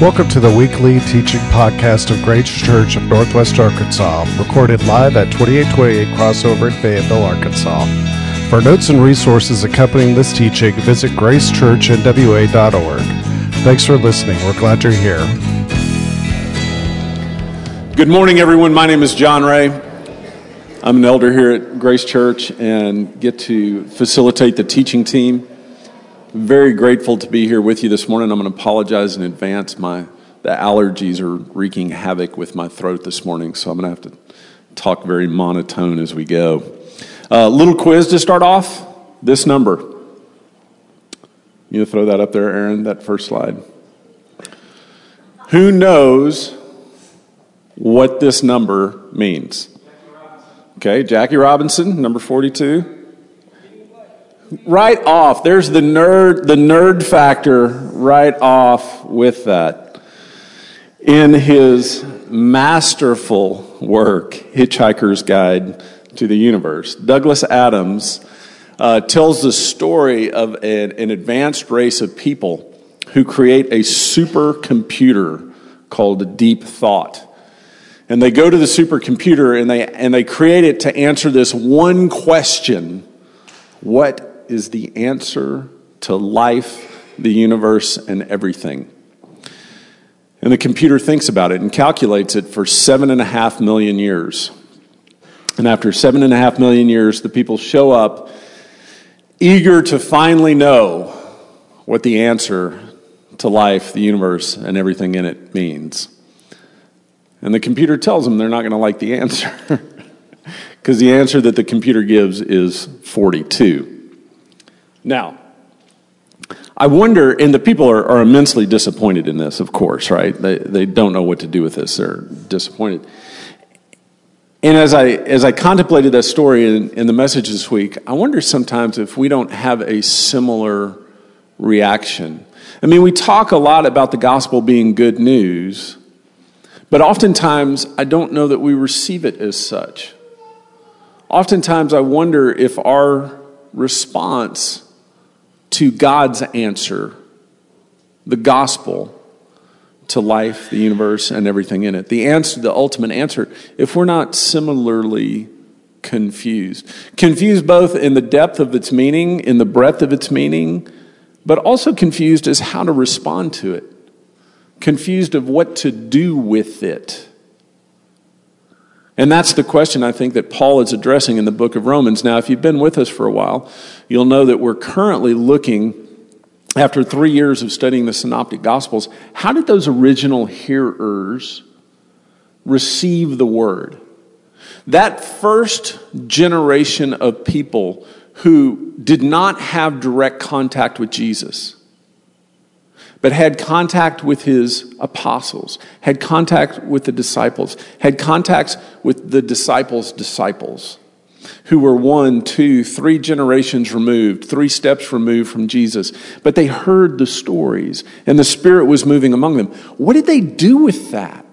Welcome to the weekly teaching podcast of Grace Church of Northwest Arkansas, recorded live at 2828 Crossover in Fayetteville, Arkansas. For notes and resources accompanying this teaching, visit gracechurchnwa.org. Thanks for listening. We're glad you're here. Good morning, everyone. My name is John Ray. I'm an elder here at Grace Church and get to facilitate the teaching team very grateful to be here with you this morning. I'm going to apologize in advance. My the allergies are wreaking havoc with my throat this morning, so I'm going to have to talk very monotone as we go. A uh, little quiz to start off. This number. You throw that up there, Aaron. That first slide. Who knows what this number means? Okay, Jackie Robinson, number 42. Right off. There's the nerd, the nerd factor right off with that. In his masterful work, Hitchhiker's Guide to the Universe, Douglas Adams uh, tells the story of an, an advanced race of people who create a supercomputer called Deep Thought. And they go to the supercomputer and they, and they create it to answer this one question What is the answer to life, the universe, and everything. And the computer thinks about it and calculates it for seven and a half million years. And after seven and a half million years, the people show up eager to finally know what the answer to life, the universe, and everything in it means. And the computer tells them they're not going to like the answer because the answer that the computer gives is 42. Now, I wonder, and the people are, are, immensely disappointed in this, of course, right? They, they don't know what to do with this. They're disappointed. And as I, as I contemplated that story in, in the message this week, I wonder sometimes if we don't have a similar reaction. I mean, we talk a lot about the gospel being good news, but oftentimes I don't know that we receive it as such. Oftentimes I wonder if our response to God's answer, the gospel to life, the universe, and everything in it. The answer, the ultimate answer, if we're not similarly confused. Confused both in the depth of its meaning, in the breadth of its meaning, but also confused as how to respond to it. Confused of what to do with it. And that's the question I think that Paul is addressing in the book of Romans. Now, if you've been with us for a while, you'll know that we're currently looking, after three years of studying the Synoptic Gospels, how did those original hearers receive the word? That first generation of people who did not have direct contact with Jesus but had contact with his apostles, had contact with the disciples, had contacts with the disciples' disciples, who were one, two, three generations removed, three steps removed from Jesus. But they heard the stories, and the Spirit was moving among them. What did they do with that?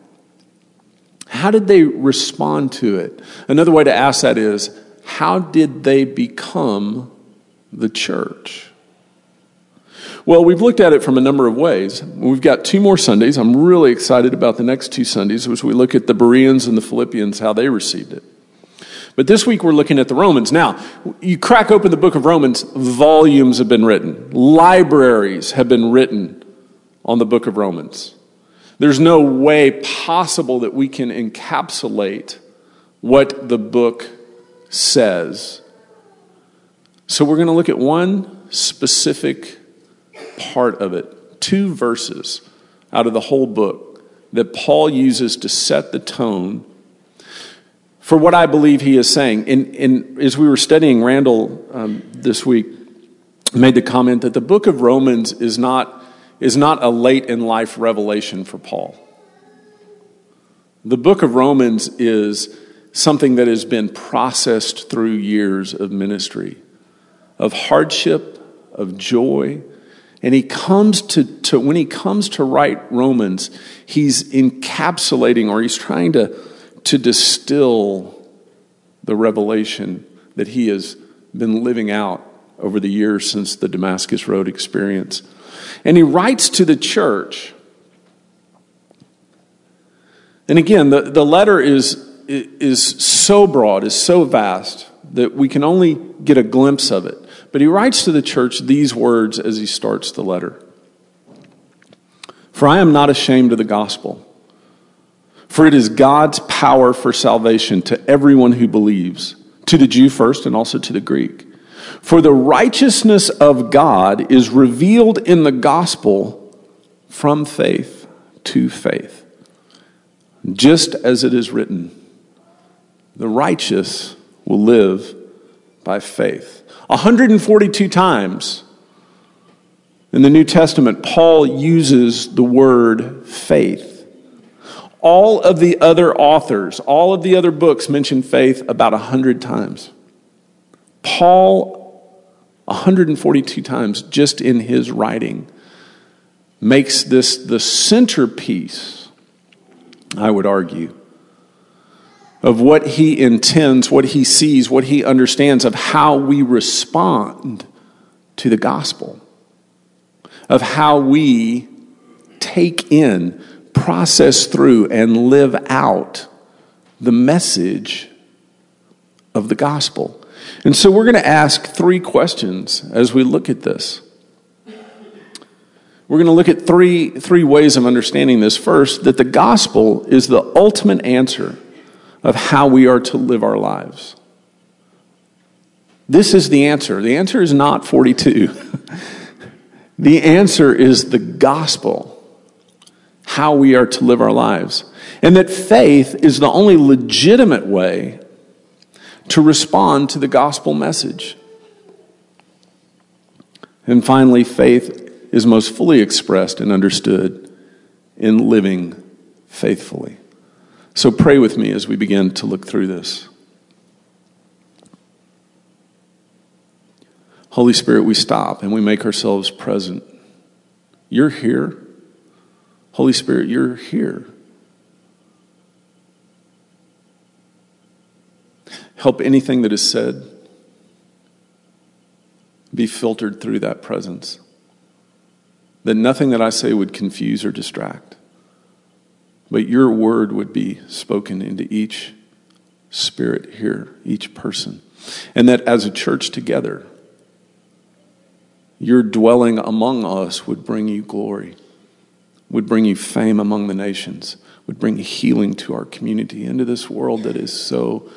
How did they respond to it? Another way to ask that is how did they become the church? Well, we've looked at it from a number of ways. We've got two more Sundays. I'm really excited about the next two Sundays, as we look at the Bereans and the Philippians, how they received it. But this week we're looking at the Romans. Now, you crack open the book of Romans, volumes have been written, libraries have been written on the book of Romans. There's no way possible that we can encapsulate what the book says. So we're going to look at one specific part of it, two verses out of the whole book that Paul uses to set the tone for what I believe he is saying. And, in, as we were studying, Randall um, this week made the comment that the book of Romans is not, is not a late in life revelation for Paul. The book of Romans is something that has been processed through years of ministry, of hardship, of joy, and he comes to, to, when he comes to write Romans, he's encapsulating or he's trying to, to distill the revelation that he has been living out over the years since the Damascus Road experience. And he writes to the church And again, the, the letter is, is so broad, is so vast, that we can only get a glimpse of it. But he writes to the church these words as he starts the letter For I am not ashamed of the gospel, for it is God's power for salvation to everyone who believes, to the Jew first and also to the Greek. For the righteousness of God is revealed in the gospel from faith to faith. Just as it is written, the righteous will live by faith. 142 times in the New Testament, Paul uses the word faith. All of the other authors, all of the other books mention faith about 100 times. Paul 142 times just in his writing makes this the centerpiece, I would argue, of what he intends, what he sees, what he understands of how we respond to the gospel, of how we take in, process through, and live out the message of the gospel. And so we're going to ask three questions as we look at this. We're going to look at three, three ways of understanding this. First, that the gospel is the ultimate answer of how we are to live our lives. This is the answer. The answer is not 42. the answer is the gospel, how we are to live our lives. And that faith is the only legitimate way to respond to the gospel message. And finally, faith is most fully expressed and understood in living faithfully. So pray with me as we begin to look through this. Holy Spirit, we stop and we make ourselves present. You're here. Holy Spirit, you're here. Help anything that is said be filtered through that presence. That nothing that I say would confuse or distract, but your word would be spoken into each spirit here, each person. And that as a church together, your dwelling among us would bring you glory, would bring you fame among the nations, would bring healing to our community, into this world that is so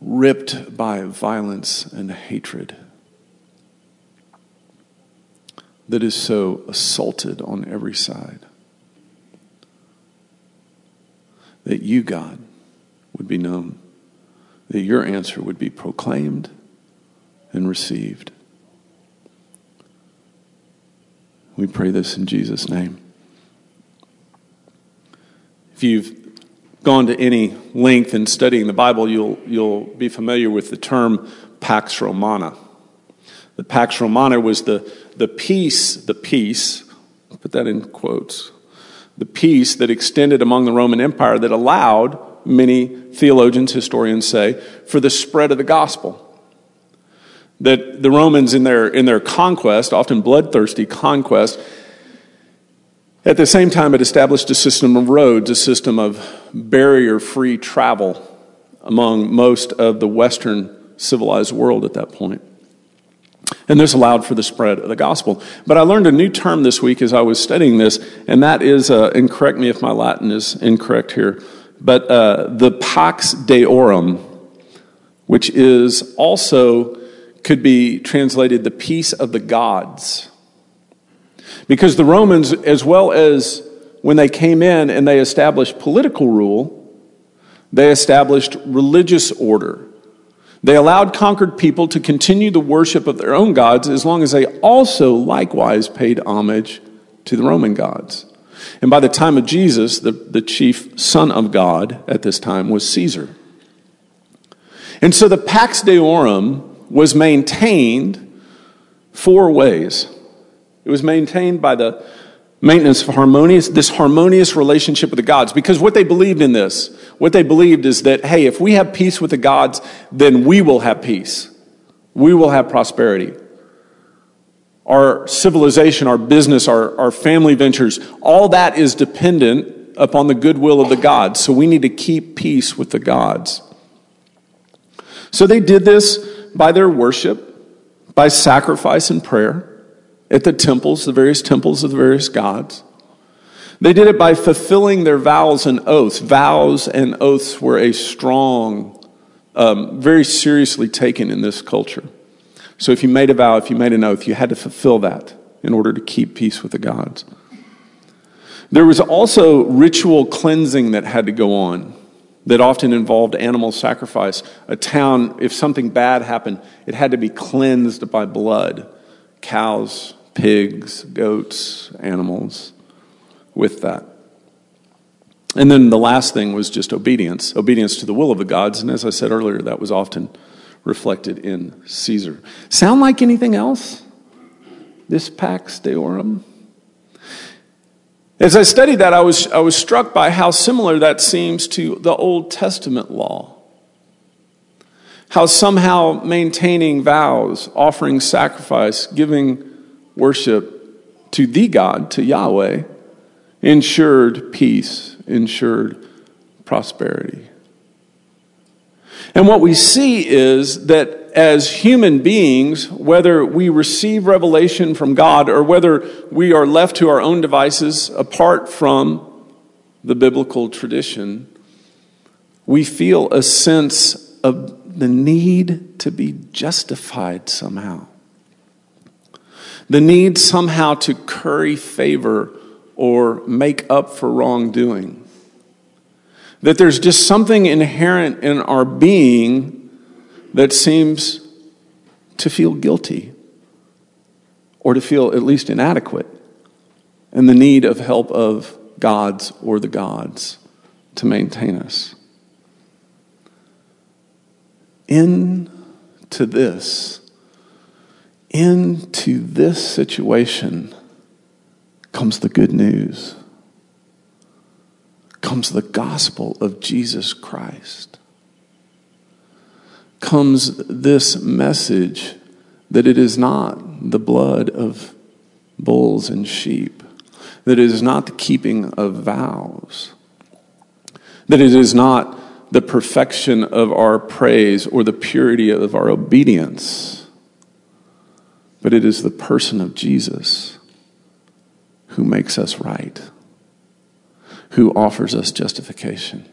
ripped by violence and hatred, that is so assaulted on every side. That you, God, would be known, that your answer would be proclaimed and received. We pray this in Jesus' name. If you've gone to any length in studying the Bible, you'll, you'll be familiar with the term Pax Romana. The Pax Romana was the, the peace, the peace, put that in quotes, the peace that extended among the Roman Empire that allowed, many theologians, historians say, for the spread of the gospel. That the Romans, in their, in their conquest, often bloodthirsty conquest, at the same time, it established a system of roads, a system of barrier free travel among most of the Western civilized world at that point. And this allowed for the spread of the gospel. But I learned a new term this week as I was studying this, and that is, uh, and correct me if my Latin is incorrect here, but uh, the Pax Deorum, which is also could be translated the peace of the gods. Because the Romans, as well as when they came in and they established political rule, they established religious order. They allowed conquered people to continue the worship of their own gods as long as they also likewise paid homage to the Roman gods. And by the time of Jesus, the, the chief son of God at this time was Caesar. And so the Pax Deorum was maintained four ways. It was maintained by the maintenance of harmonious, this harmonious relationship with the gods. Because what they believed in this, what they believed is that, hey, if we have peace with the gods, then we will have peace. We will have prosperity. Our civilization, our business, our, our family ventures, all that is dependent upon the goodwill of the gods. So we need to keep peace with the gods. So they did this by their worship, by sacrifice and prayer at the temples, the various temples of the various gods. They did it by fulfilling their vows and oaths. Vows and oaths were a strong, um, very seriously taken in this culture. So if you made a vow, if you made an oath, you had to fulfill that in order to keep peace with the gods. There was also ritual cleansing that had to go on that often involved animal sacrifice. A town, if something bad happened, it had to be cleansed by blood cows, pigs, goats, animals, with that. And then the last thing was just obedience obedience to the will of the gods. And as I said earlier, that was often reflected in Caesar. Sound like anything else? This Pax Deorum? As I studied that, I was, I was struck by how similar that seems to the Old Testament law. How somehow maintaining vows, offering sacrifice, giving worship to the God, to Yahweh, ensured peace, ensured prosperity. And what we see is that as human beings, whether we receive revelation from God or whether we are left to our own devices apart from the biblical tradition, we feel a sense of the need to be justified somehow. The need somehow to curry favor or make up for wrongdoing. That there's just something inherent in our being that seems to feel guilty or to feel at least inadequate and the need of help of gods or the gods to maintain us. Into this, into this situation comes the good news, comes the gospel of Jesus Christ, comes this message that it is not the blood of bulls and sheep, that it is not the keeping of vows, that it is not the perfection of our praise or the purity of our obedience, but it is the person of Jesus who makes us right, who offers us justification.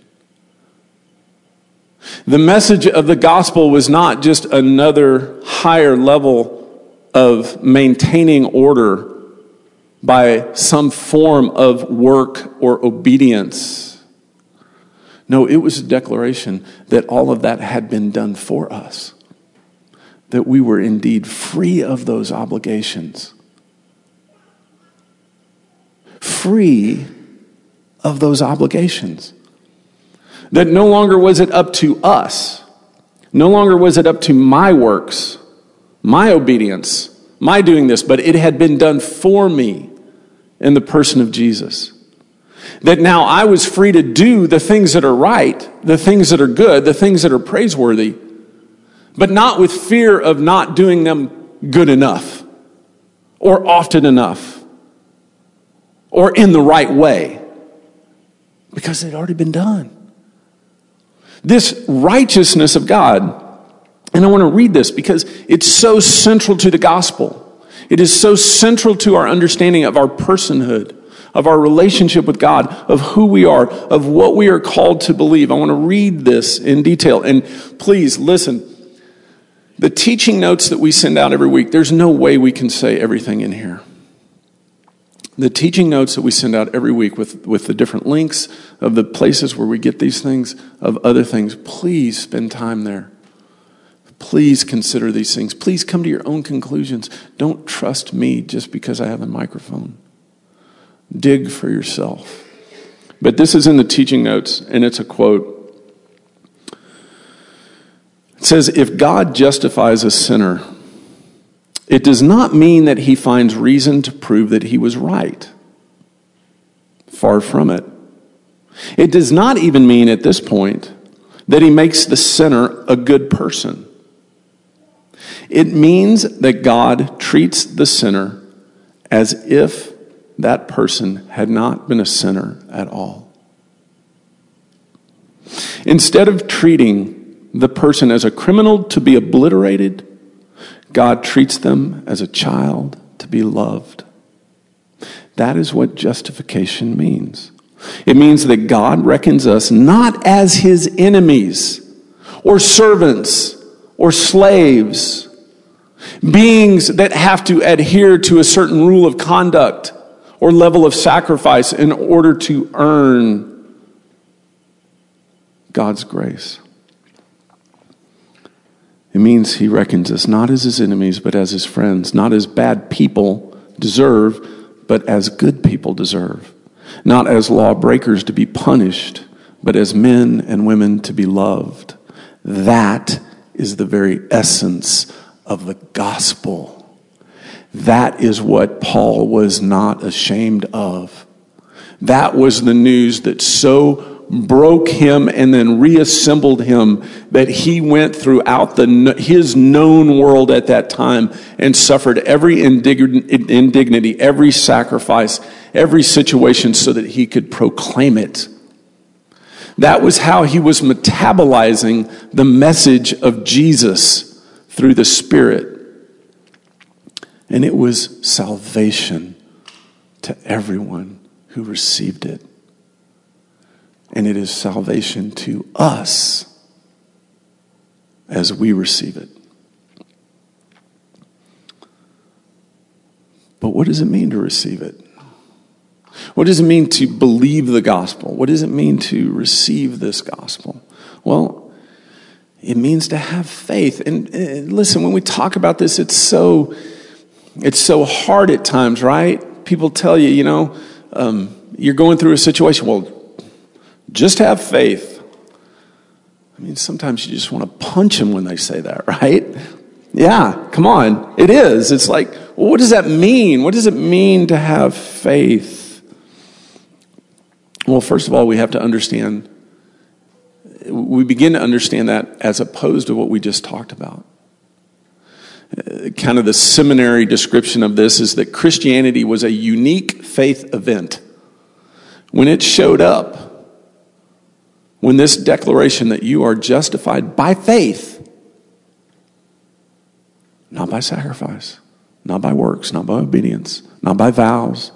The message of the gospel was not just another higher level of maintaining order by some form of work or obedience. No, it was a declaration that all of that had been done for us, that we were indeed free of those obligations free of those obligations. That no longer was it up to us, no longer was it up to my works, my obedience, my doing this, but it had been done for me in the person of Jesus. That now I was free to do the things that are right, the things that are good, the things that are praiseworthy, but not with fear of not doing them good enough or often enough or in the right way because had already been done. This righteousness of God, and I want to read this because it's so central to the gospel. It is so central to our understanding of our personhood, of our relationship with God, of who we are, of what we are called to believe. I want to read this in detail. And please listen. The teaching notes that we send out every week, there's no way we can say everything in here the teaching notes that we send out every week with, with the different links of the places where we get these things, of other things, please spend time there. Please consider these things. Please come to your own conclusions. Don't trust me just because I have a microphone. Dig for yourself. But this is in the teaching notes, and it's a quote. Says, If God justifies a sinner, it does not mean that he finds reason to prove that he was right. Far from it. It does not even mean at this point that he makes the sinner a good person. It means that God treats the sinner as if that person had not been a sinner at all. Instead of treating the person as a criminal to be obliterated, God treats them as a child to be loved. That is what justification means. It means that God reckons us not as his enemies or servants or slaves, beings that have to adhere to a certain rule of conduct or level of sacrifice in order to earn God's grace. It means he reckons us not as his enemies, but as his friends, not as bad people deserve, but as good people deserve, not as lawbreakers to be punished, but as men and women to be loved. That is the very essence of the gospel. That is what Paul was not ashamed of. That was the news that so broke him and then reassembled him that he went throughout the, his known world at that time and suffered every indignity, every sacrifice, every situation so that he could proclaim it. That was how he was metabolizing the message of Jesus through the Spirit. And it was salvation to everyone who received it. And it is salvation to us as we receive it. But what does it mean to receive it? What does it mean to believe the gospel? What does it mean to receive this gospel? Well, it means to have faith. And, and listen, when we talk about this, it's so it's so hard at times, right? People tell you, you know, um, you're going through a situation. Well, just have faith. I mean, sometimes you just want to punch them when they say that, right? Yeah, come on. It is. It's like, well, what does that mean? What does it mean to have faith? Well, first of all, we have to understand, we begin to understand that as opposed to what we just talked about kind of the seminary description of this is that Christianity was a unique faith event. When it showed up, when this declaration that you are justified by faith, not by sacrifice, not by works, not by obedience, not by vows,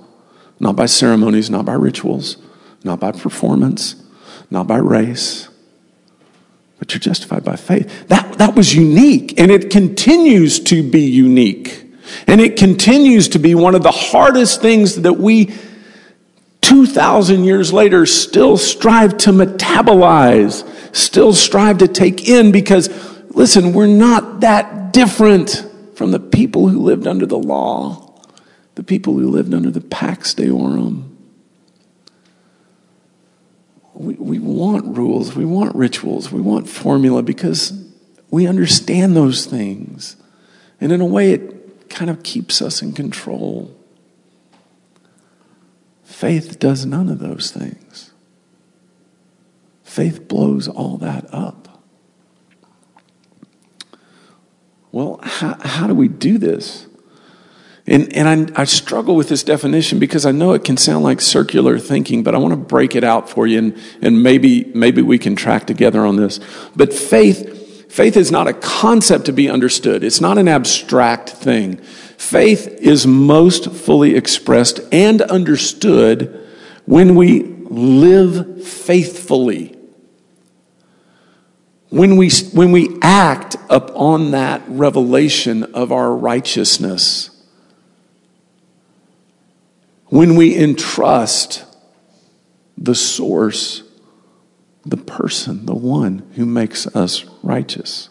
not by ceremonies, not by rituals, not by performance, not by race, but you're justified by faith. That, that was unique, and it continues to be unique. And it continues to be one of the hardest things that we, 2,000 years later, still strive to metabolize, still strive to take in, because, listen, we're not that different from the people who lived under the law, the people who lived under the Pax Deorum we, we want rules, we want rituals, we want formula because we understand those things. And in a way, it kind of keeps us in control. Faith does none of those things. Faith blows all that up. Well, how, how do we do this? And, and I, I, struggle with this definition because I know it can sound like circular thinking, but I want to break it out for you and, and maybe, maybe we can track together on this. But faith, faith is not a concept to be understood. It's not an abstract thing. Faith is most fully expressed and understood when we live faithfully. When we, when we act upon that revelation of our righteousness when we entrust the source, the person, the one who makes us righteous.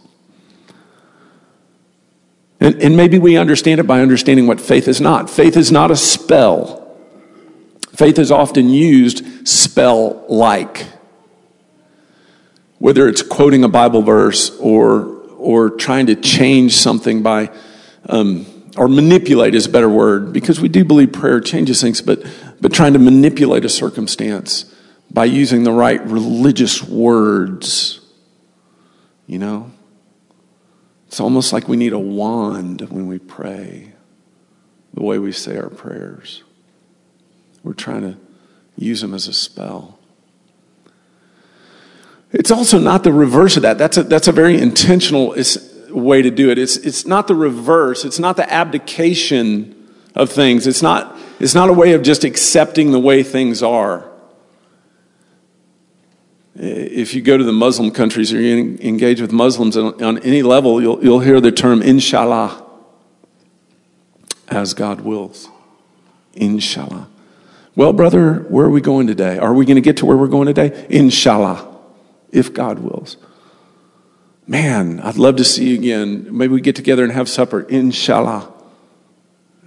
And, and maybe we understand it by understanding what faith is not. Faith is not a spell. Faith is often used spell like. Whether it's quoting a Bible verse or, or trying to change something by um, or manipulate is a better word because we do believe prayer changes things, but, but trying to manipulate a circumstance by using the right religious words, you know? It's almost like we need a wand when we pray, the way we say our prayers. We're trying to use them as a spell. It's also not the reverse of that. That's a, that's a very intentional way to do it. It's, it's not the reverse. It's not the abdication of things. It's not, it's not a way of just accepting the way things are. If you go to the Muslim countries or you engage with Muslims on, on any level, you'll, you'll hear the term inshallah, as God wills. Inshallah. Well, brother, where are we going today? Are we going to get to where we're going today? Inshallah, if God wills. Man, I'd love to see you again. Maybe we get together and have supper. Inshallah,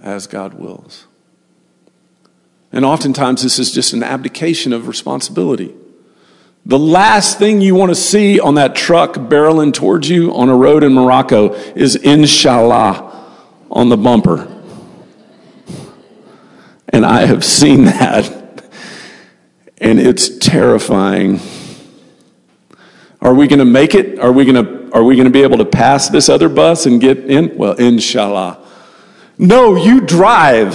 as God wills. And oftentimes, this is just an abdication of responsibility. The last thing you want to see on that truck barreling towards you on a road in Morocco is inshallah on the bumper. And I have seen that, and it's terrifying. Are we going to make it? Are we going to are we going to be able to pass this other bus and get in? Well, inshallah. No, you drive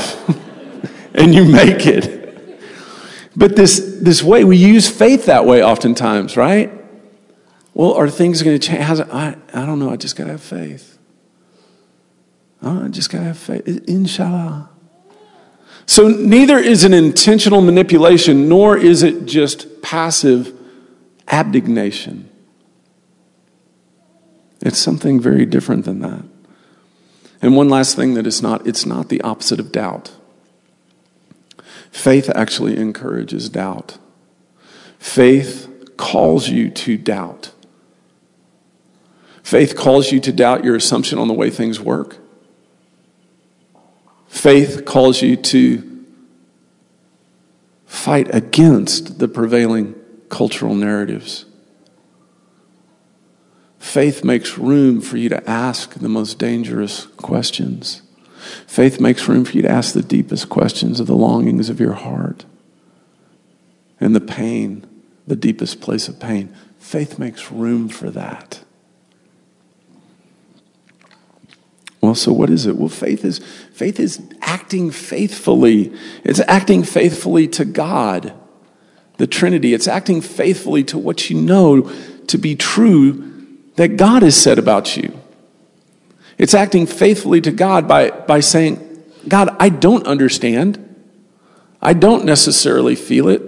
and you make it. But this, this way, we use faith that way oftentimes, right? Well, are things going to change? I, I don't know. I just got to have faith. I just got to have faith. Inshallah. So neither is an intentional manipulation, nor is it just passive abnegation. It's something very different than that. And one last thing that it's not, it's not the opposite of doubt. Faith actually encourages doubt. Faith calls you to doubt. Faith calls you to doubt your assumption on the way things work. Faith calls you to fight against the prevailing cultural narratives. Faith makes room for you to ask the most dangerous questions. Faith makes room for you to ask the deepest questions of the longings of your heart and the pain, the deepest place of pain. Faith makes room for that. Well, so what is it? Well, faith is faith is acting faithfully. It's acting faithfully to God, the Trinity. It's acting faithfully to what you know to be true that God has said about you. It's acting faithfully to God by, by saying, God, I don't understand. I don't necessarily feel it.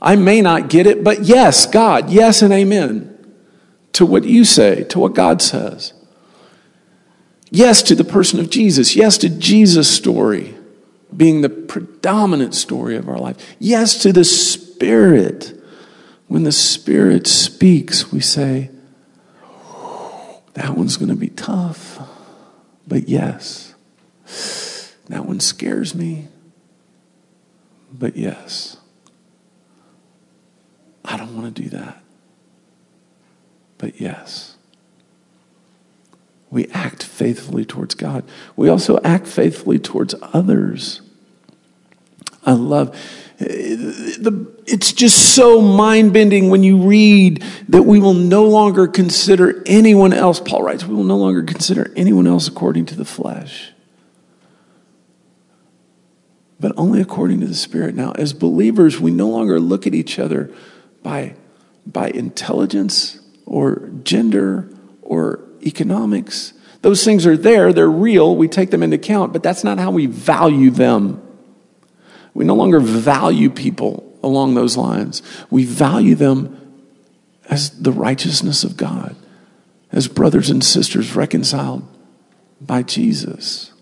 I may not get it, but yes, God, yes and amen to what you say, to what God says. Yes to the person of Jesus. Yes to Jesus' story being the predominant story of our life. Yes to the Spirit. When the Spirit speaks, we say, that one's going to be tough. But yes, that one scares me. But yes, I don't want to do that. But yes, we act faithfully towards God. We also act faithfully towards others. I love it's just so mind bending when you read that we will no longer consider anyone else. Paul writes, we will no longer consider anyone else according to the flesh, but only according to the Spirit. Now, as believers, we no longer look at each other by, by intelligence or gender or economics. Those things are there, they're real, we take them into account, but that's not how we value them. We no longer value people along those lines. We value them as the righteousness of God, as brothers and sisters reconciled by Jesus.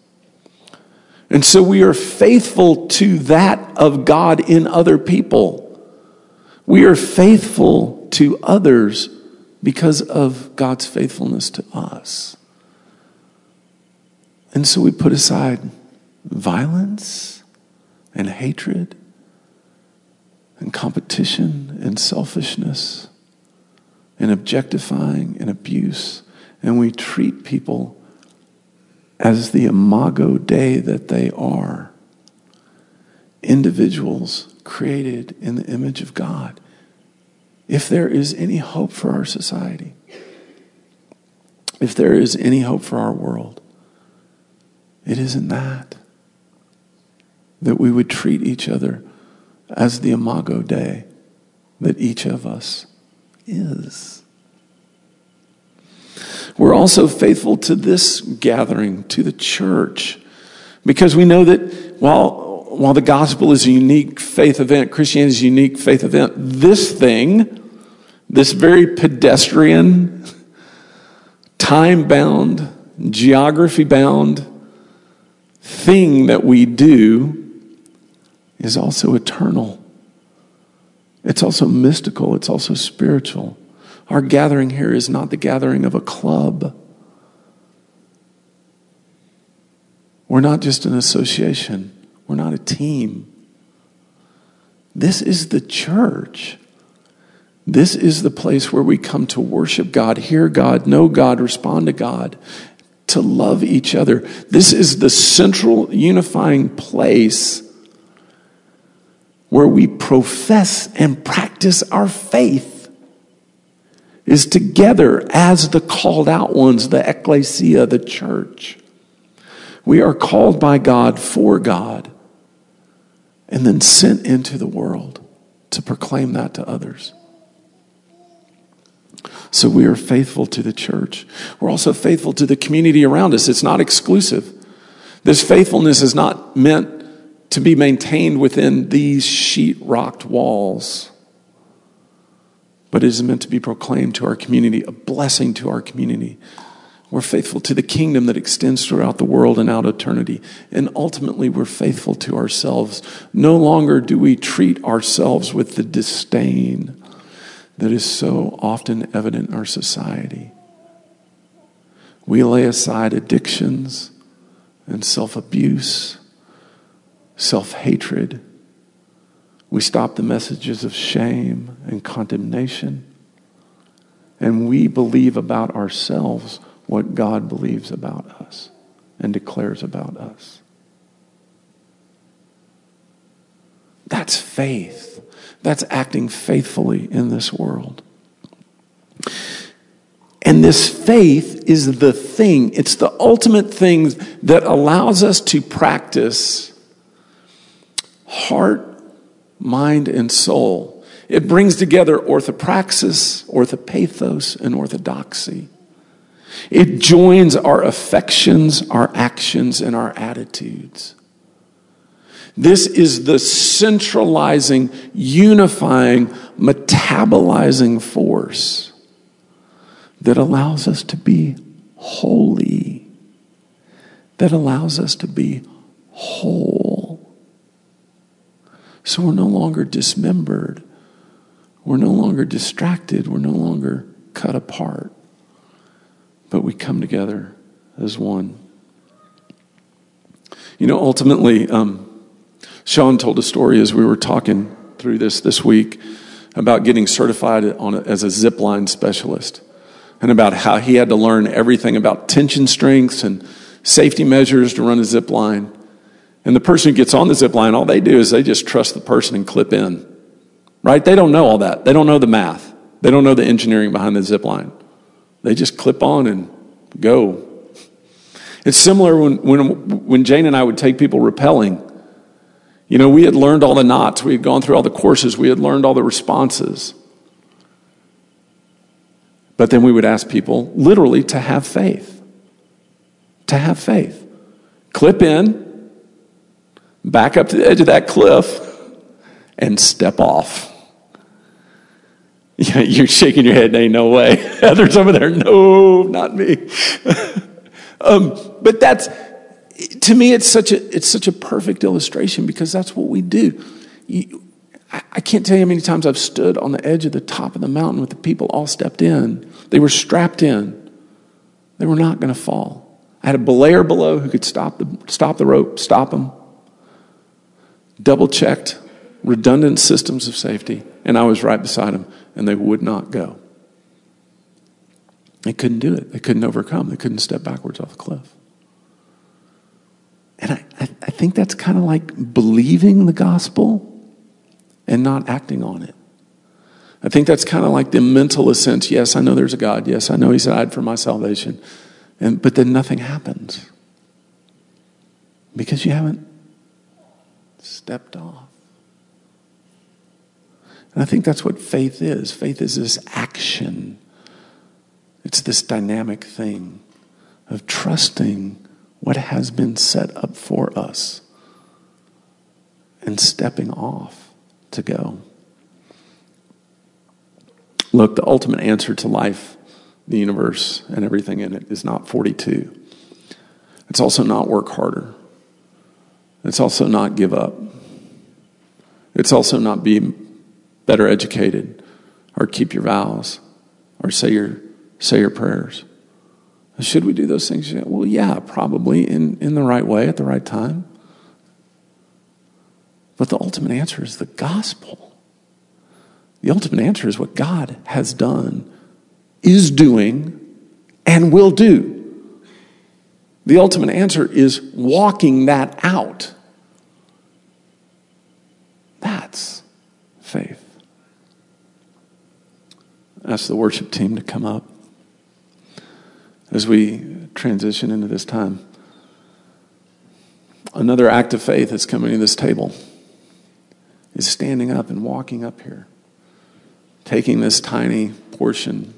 And so we are faithful to that of God in other people. We are faithful to others because of God's faithfulness to us. And so we put aside violence and hatred and competition and selfishness and objectifying and abuse. And we treat people as the imago Dei that they are individuals created in the image of God. If there is any hope for our society, if there is any hope for our world, it isn't that that we would treat each other as the imago Dei that each of us is. We're also faithful to this gathering, to the church, because we know that while, while the gospel is a unique faith event, Christianity is a unique faith event, this thing, this very pedestrian, time bound, geography bound thing that we do is also eternal. It's also mystical, it's also spiritual. Our gathering here is not the gathering of a club. We're not just an association, we're not a team. This is the church. This is the place where we come to worship God, hear God, know God, respond to God, to love each other. This is the central unifying place where we profess and practice our faith is together as the called out ones, the ecclesia, the church. We are called by God for God and then sent into the world to proclaim that to others. So we are faithful to the church. We're also faithful to the community around us. It's not exclusive. This faithfulness is not meant to be maintained within these sheet rocked walls, but it is meant to be proclaimed to our community, a blessing to our community. We're faithful to the kingdom that extends throughout the world and out eternity. And ultimately, we're faithful to ourselves. No longer do we treat ourselves with the disdain that is so often evident in our society. We lay aside addictions and self abuse self hatred. We stop the messages of shame and condemnation. And we believe about ourselves what God believes about us and declares about us. That's faith. That's acting faithfully in this world. And this faith is the thing, it's the ultimate thing that allows us to practice heart, mind, and soul. It brings together orthopraxis, orthopathos, and orthodoxy. It joins our affections, our actions, and our attitudes. This is the centralizing, unifying, metabolizing force that allows us to be holy, that allows us to be whole. So we're no longer dismembered. We're no longer distracted. We're no longer cut apart. But we come together as one. You know, ultimately, um, Sean told a story as we were talking through this this week about getting certified on a, as a zip line specialist and about how he had to learn everything about tension strengths and safety measures to run a zip line. And the person who gets on the zip line, all they do is they just trust the person and clip in. Right? They don't know all that. They don't know the math. They don't know the engineering behind the zip line. They just clip on and go. It's similar when, when, when Jane and I would take people rappelling. You know, we had learned all the knots, we had gone through all the courses, we had learned all the responses. But then we would ask people literally to have faith. To have faith. Clip in, back up to the edge of that cliff and step off. You're shaking your head, ain't no way. Others over there, no, not me. um, but that's, to me, it's such, a, it's such a perfect illustration because that's what we do. You, I, I can't tell you how many times I've stood on the edge of the top of the mountain with the people all stepped in. They were strapped in, they were not going to fall. I had a belayer below who could stop the, stop the rope, stop them, double checked redundant systems of safety, and I was right beside them, and they would not go. They couldn't do it. They couldn't overcome. They couldn't step backwards off the cliff. And I, I, I think that's kind of like believing the gospel and not acting on it. I think that's kind of like the mental assent. Yes, I know there's a God. Yes, I know He died for my salvation. And, but then nothing happens because you haven't stepped off. And I think that's what faith is. Faith is this action, it's this dynamic thing of trusting what has been set up for us and stepping off to go. Look, the ultimate answer to life, the universe, and everything in it is not 42. It's also not work harder. It's also not give up. It's also not be better educated or keep your vows or say your, say your prayers. Should we do those things? Well, yeah, probably in, in the right way at the right time. But the ultimate answer is the gospel. The ultimate answer is what God has done, is doing, and will do. The ultimate answer is walking that out. That's faith. Ask the worship team to come up as we transition into this time. Another act of faith that's coming to this table is standing up and walking up here, taking this tiny portion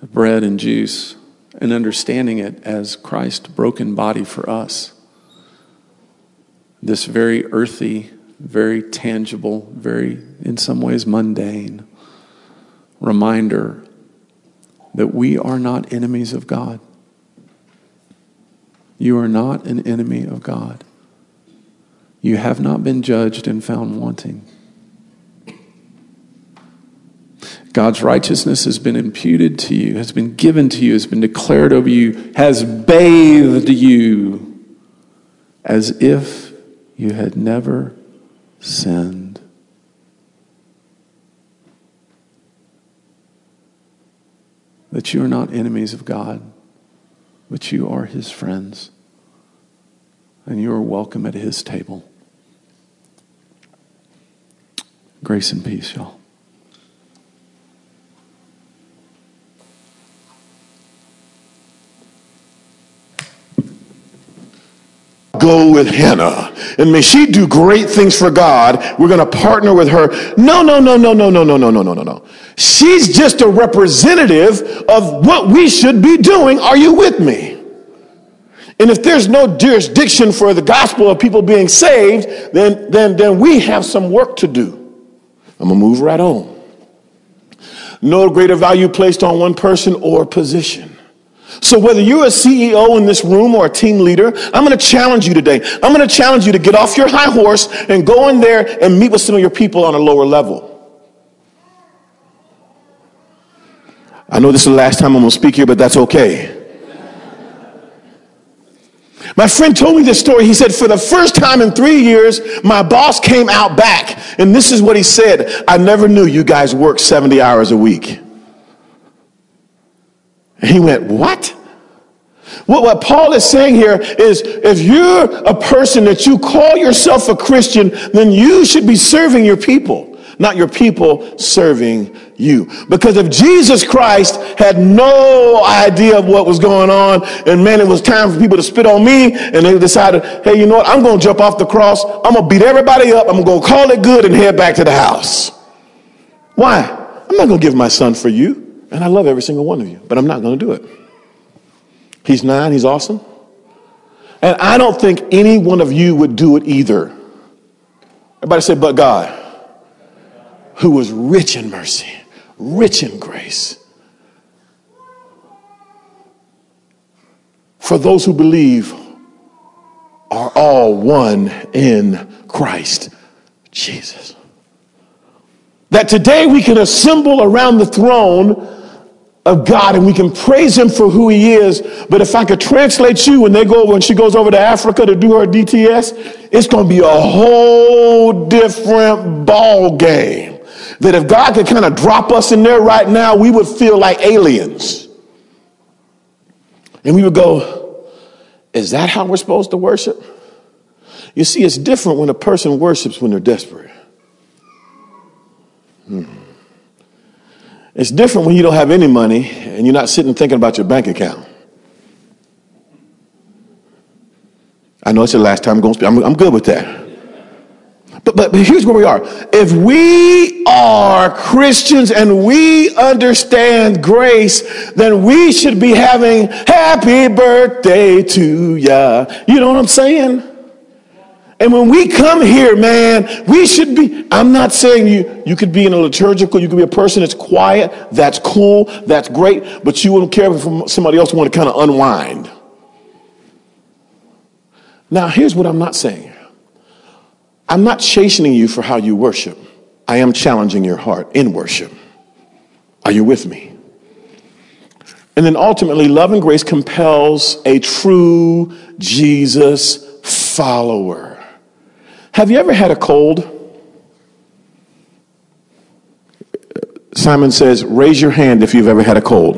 of bread and juice and understanding it as Christ's broken body for us. This very earthy, very tangible, very, in some ways, mundane reminder that we are not enemies of God. You are not an enemy of God. You have not been judged and found wanting. God's righteousness has been imputed to you, has been given to you, has been declared over you, has bathed you as if you had never sinned. That you are not enemies of God, but you are his friends. And you are welcome at his table. Grace and peace, y'all. Go with Hannah. And may she do great things for God. We're going to partner with her. No, no, no, no, no, no, no, no, no, no, no, no. She's just a representative of what we should be doing. Are you with me? And if there's no jurisdiction for the gospel of people being saved, then, then, then we have some work to do. I'm going to move right on. No greater value placed on one person or position. So whether you're a CEO in this room or a team leader, I'm going to challenge you today. I'm going to challenge you to get off your high horse and go in there and meet with some of your people on a lower level. I know this is the last time I'm going to speak here, but that's okay. My friend told me this story. He said, For the first time in three years, my boss came out back. And this is what he said I never knew you guys worked 70 hours a week. And he went, What? What, what Paul is saying here is if you're a person that you call yourself a Christian, then you should be serving your people, not your people serving you. Because if Jesus Christ had no idea of what was going on, and man, it was time for people to spit on me, and they decided, hey, you know what? I'm going to jump off the cross. I'm going to beat everybody up. I'm going to call it good and head back to the house. Why? I'm not going to give my son for you. And I love every single one of you, but I'm not going to do it. He's nine, he's awesome. And I don't think any one of you would do it either. Everybody say, but God, who was rich in mercy, rich in grace. For those who believe are all one in Christ Jesus. That today we can assemble around the throne of God and we can praise him for who he is. But if I could translate you when they go when she goes over to Africa to do her DTS, it's going to be a whole different ball game. That if God could kind of drop us in there right now, we would feel like aliens. And we would go, is that how we're supposed to worship? You see, it's different when a person worships when they're desperate. Hmm. It's different when you don't have any money and you're not sitting thinking about your bank account. I know it's the last time I'm going to speak. I'm, I'm good with that. But, but, but here's where we are. If we are Christians and we understand grace, then we should be having happy birthday to ya. You know what I'm saying? And when we come here, man, we should be. I'm not saying you, you could be in a liturgical, you could be a person that's quiet, that's cool, that's great, but you wouldn't care if somebody else wanted to kind of unwind. Now, here's what I'm not saying I'm not chastening you for how you worship, I am challenging your heart in worship. Are you with me? And then ultimately, love and grace compels a true Jesus follower. Have you ever had a cold? Simon says, raise your hand if you've ever had a cold.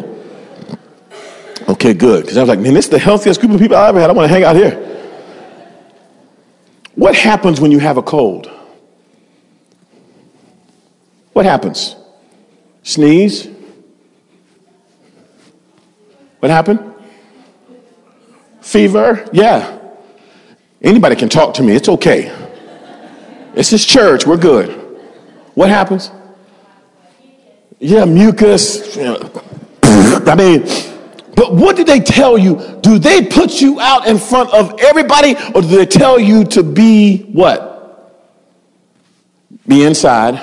Okay, good. Because I was like, man, this is the healthiest group of people I've ever had. I want to hang out here. What happens when you have a cold? What happens? Sneeze? What happened? Fever? Yeah. Anybody can talk to me. It's okay. This is church. We're good. What happens? Yeah, mucus. I mean, but what did they tell you? Do they put you out in front of everybody or do they tell you to be what? Be inside.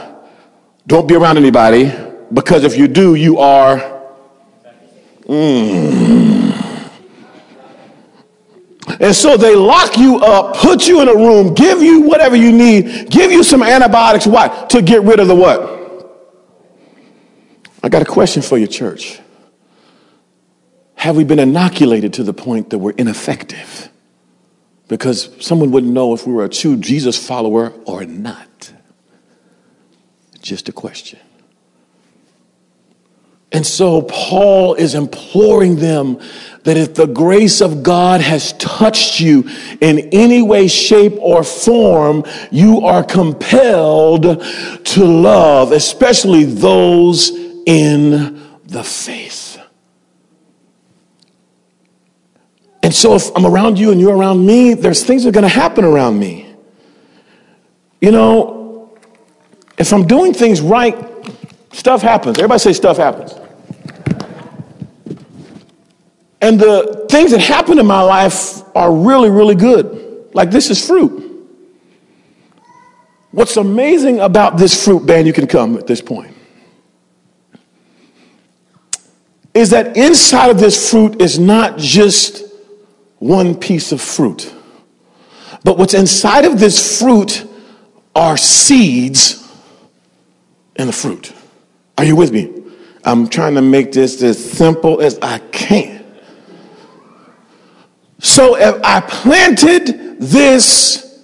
Don't be around anybody because if you do, you are. Mm. And so they lock you up, put you in a room, give you whatever you need, give you some antibiotics. Why? To get rid of the what? I got a question for you, church. Have we been inoculated to the point that we're ineffective? Because someone wouldn't know if we were a true Jesus follower or not. Just a question. And so Paul is imploring them that if the grace of God has touched you in any way, shape, or form, you are compelled to love, especially those in the faith. And so if I'm around you and you're around me, there's things that are going to happen around me. You know, if I'm doing things right, stuff happens. Everybody say stuff happens. And the things that happen in my life are really, really good. Like this is fruit. What's amazing about this fruit, band, you can come at this point, is that inside of this fruit is not just one piece of fruit, but what's inside of this fruit are seeds in the fruit. Are you with me? I'm trying to make this as simple as I can. So if I planted this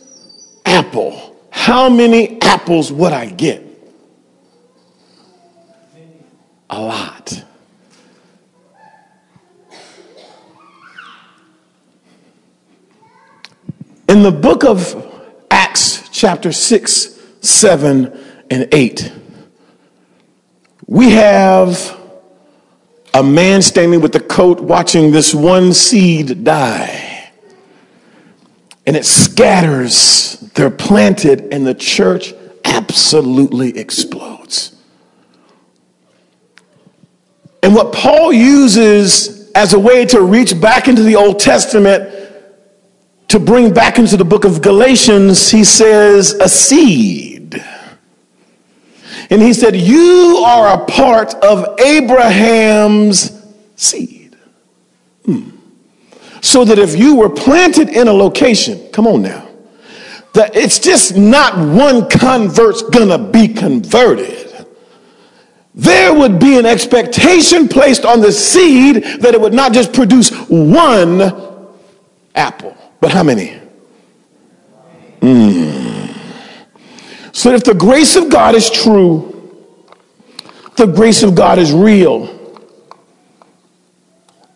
apple, how many apples would I get? A lot. In the book of Acts, chapter 6, 7, and 8, we have a man standing with the coat watching this one seed die. And it scatters. They're planted, and the church absolutely explodes. And what Paul uses as a way to reach back into the Old Testament to bring back into the book of Galatians, he says, a seed. And he said, You are a part of Abraham's seed. Hmm. So that if you were planted in a location, come on now, that it's just not one convert's gonna be converted. There would be an expectation placed on the seed that it would not just produce one apple, but how many? Hmm. So if the grace of God is true, the grace of God is real,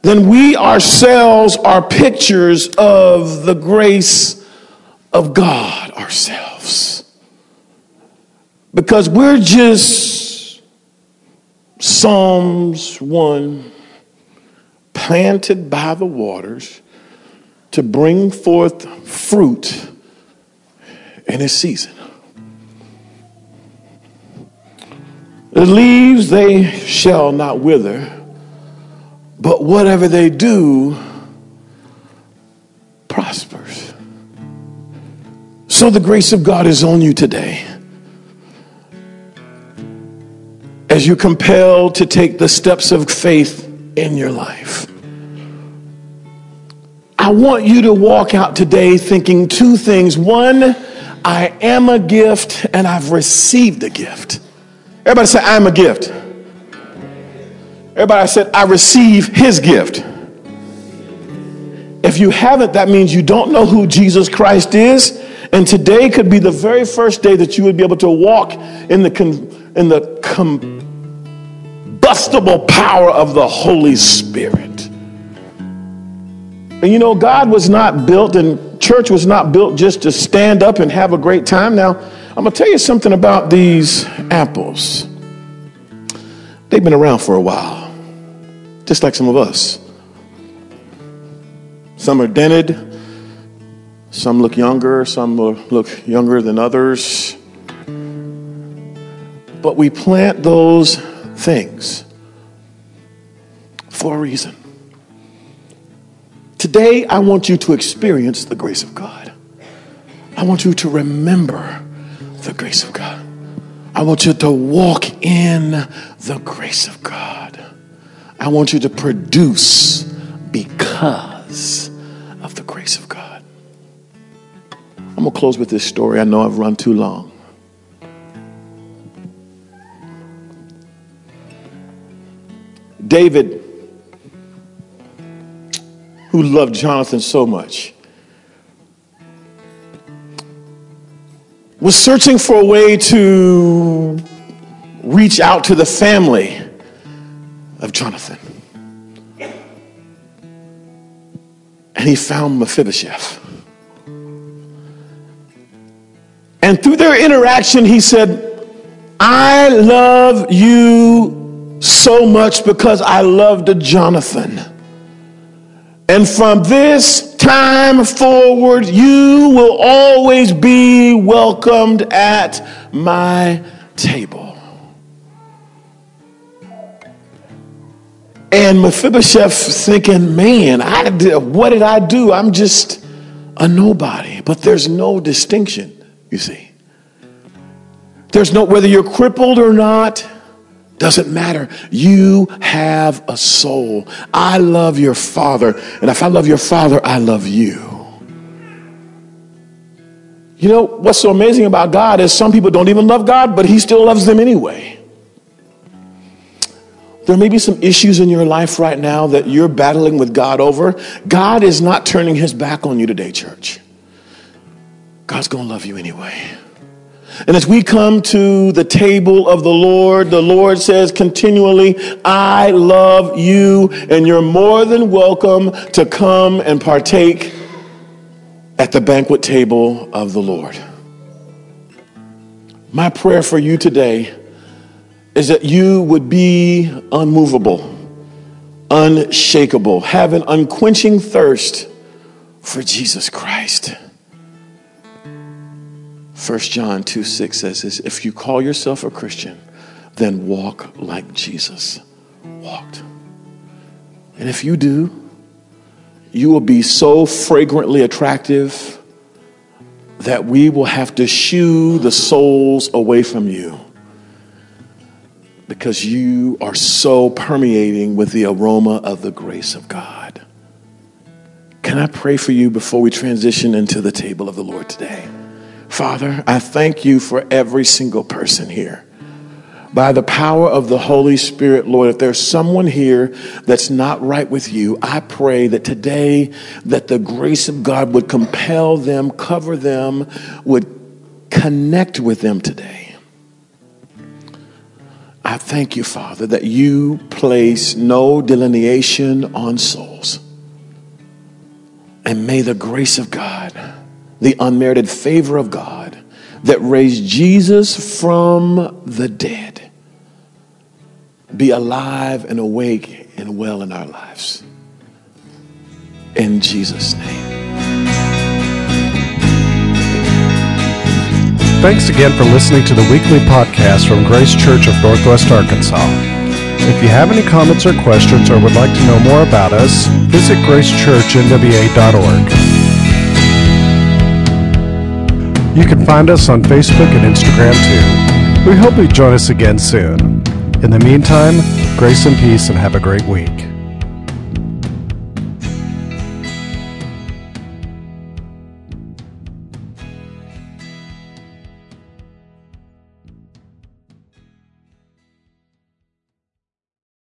then we ourselves are pictures of the grace of God ourselves. Because we're just Psalms 1 planted by the waters to bring forth fruit in his season. The leaves, they shall not wither, but whatever they do prospers. So the grace of God is on you today. As you're compelled to take the steps of faith in your life. I want you to walk out today thinking two things. One, I am a gift and I've received a gift. Everybody say, I'm a gift. Everybody said, I receive his gift. If you haven't, that means you don't know who Jesus Christ is. And today could be the very first day that you would be able to walk in the, con- in the combustible power of the Holy Spirit. And you know, God was not built and church was not built just to stand up and have a great time. Now, I'm going to tell you something about these apples. They've been around for a while, just like some of us. Some are dented, some look younger, some look younger than others. But we plant those things for a reason. Today, I want you to experience the grace of God. I want you to remember the grace of God. I want you to walk in the grace of God. I want you to produce because of the grace of God. I'm going to close with this story. I know I've run too long. David who loved Jonathan so much, was searching for a way to reach out to the family of Jonathan. And he found Mephibosheth. And through their interaction, he said, I love you so much because I loved Jonathan. And from this time forward, you will always be welcomed at my table. And Mephibosheth thinking, man, I did, what did I do? I'm just a nobody. But there's no distinction, you see. There's no, whether you're crippled or not, doesn't matter. You have a soul. I love your father. And if I love your father, I love you. You know, what's so amazing about God is some people don't even love God, but He still loves them anyway. There may be some issues in your life right now that you're battling with God over. God is not turning His back on you today, church. God's going to love you anyway. And as we come to the table of the Lord, the Lord says continually, I love you, and you're more than welcome to come and partake at the banquet table of the Lord. My prayer for you today is that you would be unmovable, unshakable, have an unquenching thirst for Jesus Christ. 1 John 2 6 says this If you call yourself a Christian, then walk like Jesus walked. And if you do, you will be so fragrantly attractive that we will have to shoo the souls away from you because you are so permeating with the aroma of the grace of God. Can I pray for you before we transition into the table of the Lord today? Father, I thank you for every single person here. By the power of the Holy Spirit, Lord, if there's someone here that's not right with you, I pray that today that the grace of God would compel them, cover them, would connect with them today. I thank you, Father, that you place no delineation on souls. And may the grace of God the unmerited favor of God that raised Jesus from the dead be alive and awake and well in our lives. In Jesus' name. Thanks again for listening to the weekly podcast from Grace Church of Northwest Arkansas. If you have any comments or questions or would like to know more about us, visit gracechurchnwa.org. You can find us on Facebook and Instagram too. We hope you join us again soon. In the meantime, grace and peace and have a great week.